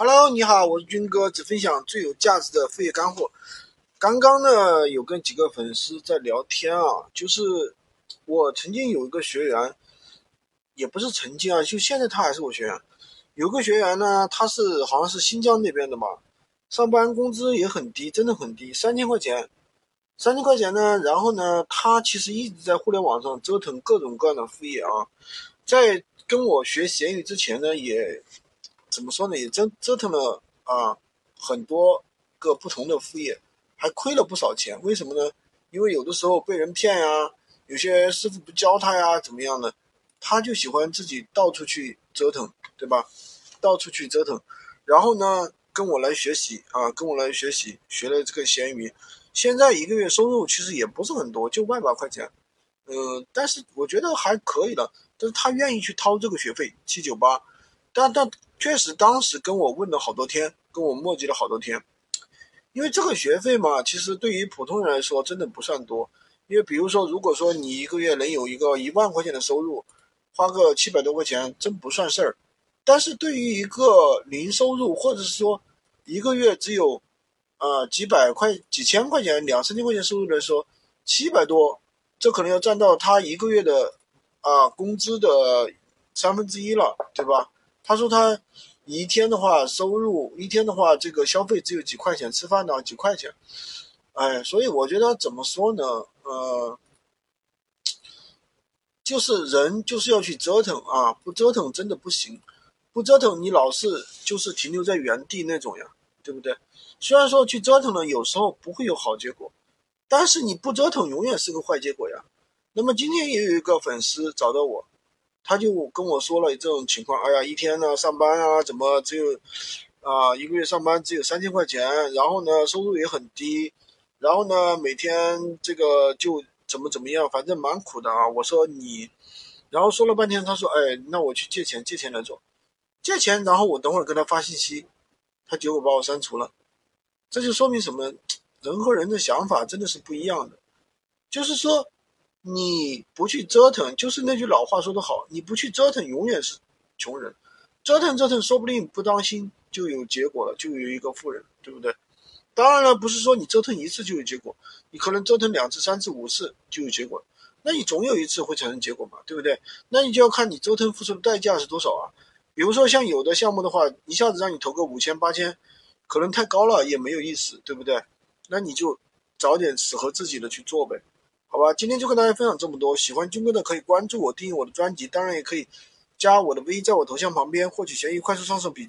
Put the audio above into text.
Hello，你好，我是军哥，只分享最有价值的副业干货。刚刚呢，有跟几个粉丝在聊天啊，就是我曾经有一个学员，也不是曾经啊，就现在他还是我学员。有个学员呢，他是好像是新疆那边的嘛，上班工资也很低，真的很低，三千块钱。三千块钱呢，然后呢，他其实一直在互联网上折腾各种各样的副业啊，在跟我学闲鱼之前呢，也。怎么说呢？也折折腾了啊，很多个不同的副业，还亏了不少钱。为什么呢？因为有的时候被人骗呀，有些师傅不教他呀，怎么样的，他就喜欢自己到处去折腾，对吧？到处去折腾，然后呢，跟我来学习啊，跟我来学习，学了这个闲鱼，现在一个月收入其实也不是很多，就万把块钱，嗯，但是我觉得还可以了。但是他愿意去掏这个学费七九八。但但确实，当时跟我问了好多天，跟我磨叽了好多天，因为这个学费嘛，其实对于普通人来说真的不算多。因为比如说，如果说你一个月能有一个一万块钱的收入，花个七百多块钱真不算事儿。但是对于一个零收入，或者是说一个月只有呃几百块、几千块钱、两三千块钱收入来说，七百多，这可能要占到他一个月的啊工资的三分之一了，对吧？他说他一天的话收入一天的话这个消费只有几块钱吃饭呢几块钱，哎，所以我觉得怎么说呢？呃，就是人就是要去折腾啊，不折腾真的不行，不折腾你老是就是停留在原地那种呀，对不对？虽然说去折腾了有时候不会有好结果，但是你不折腾永远是个坏结果呀。那么今天也有一个粉丝找到我。他就跟我说了这种情况，哎呀，一天呢上班啊，怎么只有啊一个月上班只有三千块钱，然后呢收入也很低，然后呢每天这个就怎么怎么样，反正蛮苦的啊。我说你，然后说了半天，他说，哎，那我去借钱，借钱来做，借钱，然后我等会儿跟他发信息，他结果把我删除了，这就说明什么？人和人的想法真的是不一样的，就是说。你不去折腾，就是那句老话说得好，你不去折腾，永远是穷人。折腾折腾，说不定不当心就有结果了，就有一个富人，对不对？当然了，不是说你折腾一次就有结果，你可能折腾两次、三次、五次就有结果，那你总有一次会产生结果嘛，对不对？那你就要看你折腾付出的代价是多少啊。比如说像有的项目的话，一下子让你投个五千、八千，可能太高了也没有意思，对不对？那你就找点适合自己的去做呗。好吧，今天就跟大家分享这么多。喜欢军哥的可以关注我，订阅我的专辑，当然也可以加我的微，在我头像旁边获取闲鱼快速上手笔记。